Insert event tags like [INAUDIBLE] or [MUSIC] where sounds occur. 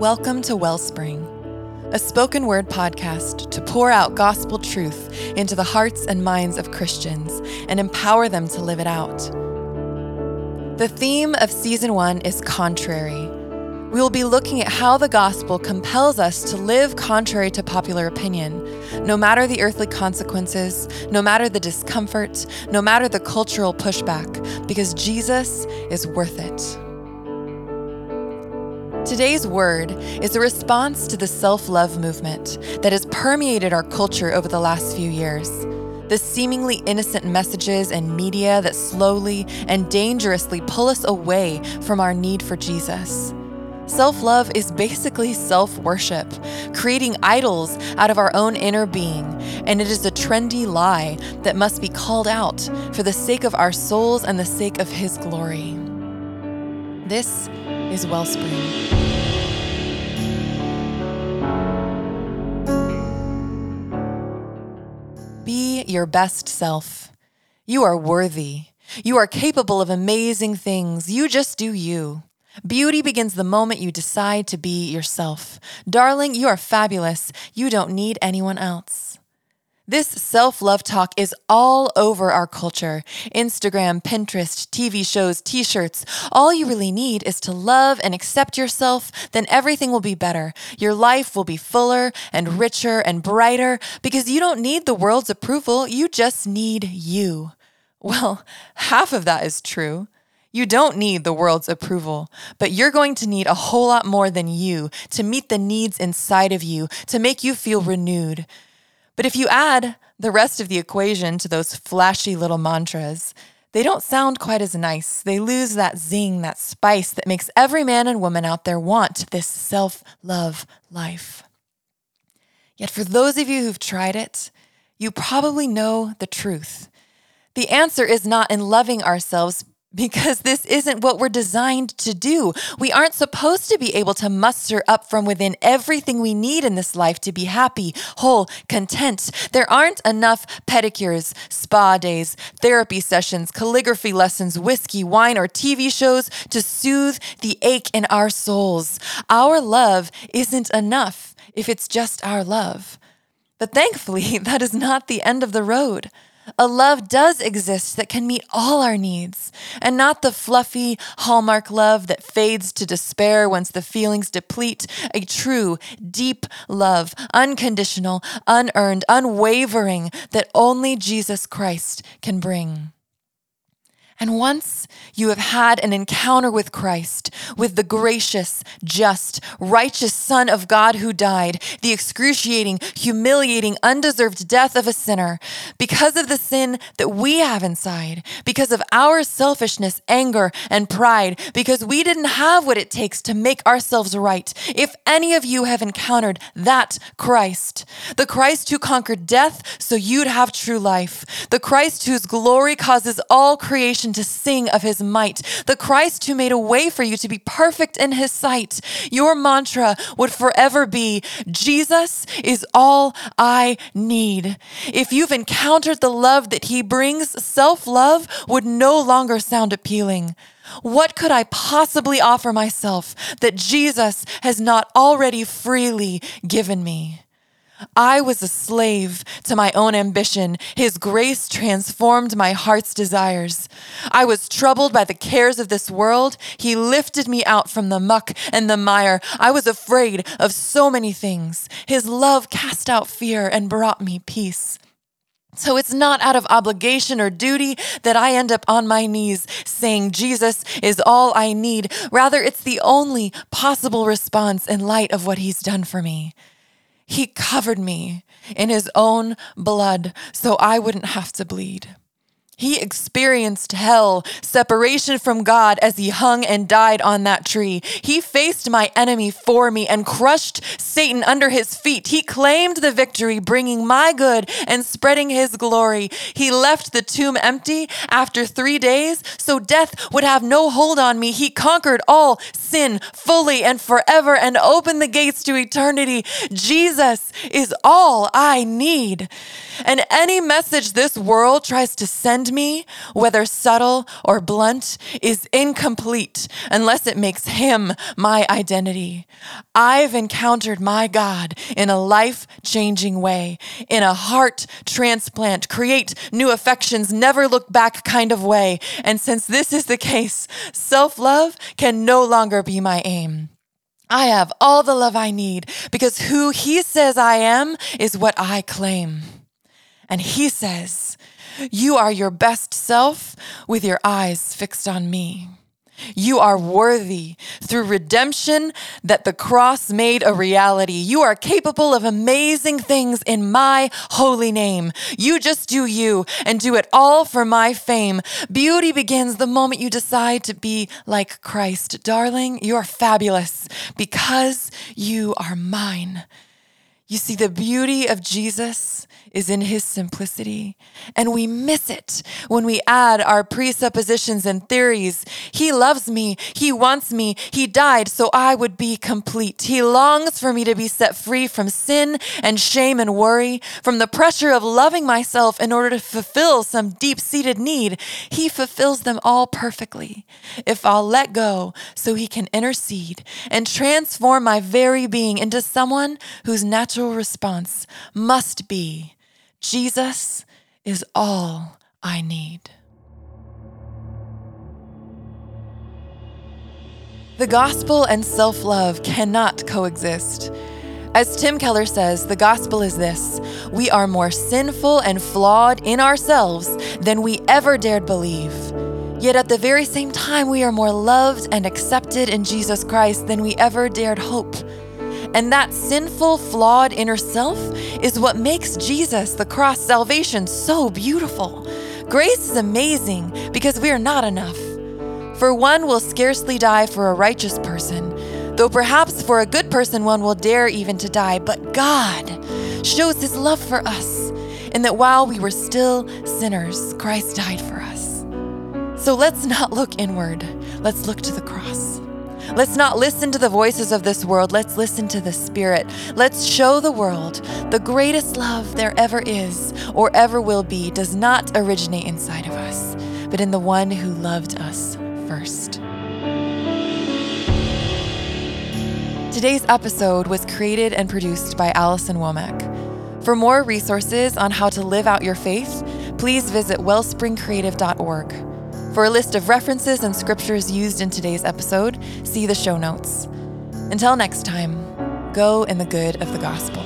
Welcome to Wellspring, a spoken word podcast to pour out gospel truth into the hearts and minds of Christians and empower them to live it out. The theme of season one is contrary. We will be looking at how the gospel compels us to live contrary to popular opinion, no matter the earthly consequences, no matter the discomfort, no matter the cultural pushback, because Jesus is worth it. Today's word is a response to the self love movement that has permeated our culture over the last few years. The seemingly innocent messages and media that slowly and dangerously pull us away from our need for Jesus. Self love is basically self worship, creating idols out of our own inner being, and it is a trendy lie that must be called out for the sake of our souls and the sake of His glory. This is Wellspring. Be your best self. You are worthy. You are capable of amazing things. You just do you. Beauty begins the moment you decide to be yourself. Darling, you are fabulous. You don't need anyone else. This self love talk is all over our culture Instagram, Pinterest, TV shows, t shirts. All you really need is to love and accept yourself, then everything will be better. Your life will be fuller and richer and brighter because you don't need the world's approval, you just need you. Well, [LAUGHS] half of that is true. You don't need the world's approval, but you're going to need a whole lot more than you to meet the needs inside of you, to make you feel renewed. But if you add the rest of the equation to those flashy little mantras, they don't sound quite as nice. They lose that zing, that spice that makes every man and woman out there want this self love life. Yet, for those of you who've tried it, you probably know the truth. The answer is not in loving ourselves because this isn't what we're designed to do. We aren't supposed to be able to muster up from within everything we need in this life to be happy, whole, content. There aren't enough pedicures, spa days, therapy sessions, calligraphy lessons, whiskey, wine, or TV shows to soothe the ache in our souls. Our love isn't enough if it's just our love. But thankfully, [LAUGHS] that is not the end of the road. A love does exist that can meet all our needs, and not the fluffy hallmark love that fades to despair once the feelings deplete. A true, deep love, unconditional, unearned, unwavering, that only Jesus Christ can bring. And once you have had an encounter with Christ, with the gracious, just, righteous Son of God who died, the excruciating, humiliating, undeserved death of a sinner, because of the sin that we have inside, because of our selfishness, anger, and pride, because we didn't have what it takes to make ourselves right, if any of you have encountered that Christ, the Christ who conquered death so you'd have true life, the Christ whose glory causes all creation to sing of his might, the Christ who made a way for you to be perfect in his sight. Your mantra would forever be Jesus is all I need. If you've encountered the love that he brings, self love would no longer sound appealing. What could I possibly offer myself that Jesus has not already freely given me? I was a slave to my own ambition. His grace transformed my heart's desires. I was troubled by the cares of this world. He lifted me out from the muck and the mire. I was afraid of so many things. His love cast out fear and brought me peace. So it's not out of obligation or duty that I end up on my knees saying, Jesus is all I need. Rather, it's the only possible response in light of what he's done for me. He covered me in his own blood so I wouldn't have to bleed. He experienced hell, separation from God as he hung and died on that tree. He faced my enemy for me and crushed Satan under his feet. He claimed the victory, bringing my good and spreading his glory. He left the tomb empty after three days so death would have no hold on me. He conquered all sin fully and forever and opened the gates to eternity. Jesus is all I need. And any message this world tries to send me, whether subtle or blunt, is incomplete unless it makes him my identity. I've encountered my God in a life changing way, in a heart transplant, create new affections, never look back kind of way. And since this is the case, self love can no longer be my aim. I have all the love I need because who he says I am is what I claim. And he says, You are your best self with your eyes fixed on me. You are worthy through redemption that the cross made a reality. You are capable of amazing things in my holy name. You just do you and do it all for my fame. Beauty begins the moment you decide to be like Christ. Darling, you are fabulous because you are mine. You see, the beauty of Jesus is in his simplicity. And we miss it when we add our presuppositions and theories. He loves me. He wants me. He died so I would be complete. He longs for me to be set free from sin and shame and worry, from the pressure of loving myself in order to fulfill some deep seated need. He fulfills them all perfectly. If I'll let go so he can intercede and transform my very being into someone whose natural response must be Jesus is all I need. The gospel and self love cannot coexist. As Tim Keller says, the gospel is this we are more sinful and flawed in ourselves than we ever dared believe. Yet at the very same time, we are more loved and accepted in Jesus Christ than we ever dared hope. And that sinful, flawed inner self is what makes Jesus, the cross salvation, so beautiful. Grace is amazing because we are not enough. For one will scarcely die for a righteous person, though perhaps for a good person one will dare even to die. But God shows his love for us, in that while we were still sinners, Christ died for us. So let's not look inward, let's look to the cross. Let's not listen to the voices of this world. Let's listen to the Spirit. Let's show the world the greatest love there ever is or ever will be does not originate inside of us, but in the one who loved us first. Today's episode was created and produced by Allison Womack. For more resources on how to live out your faith, please visit wellspringcreative.org. For a list of references and scriptures used in today's episode, see the show notes. Until next time, go in the good of the gospel.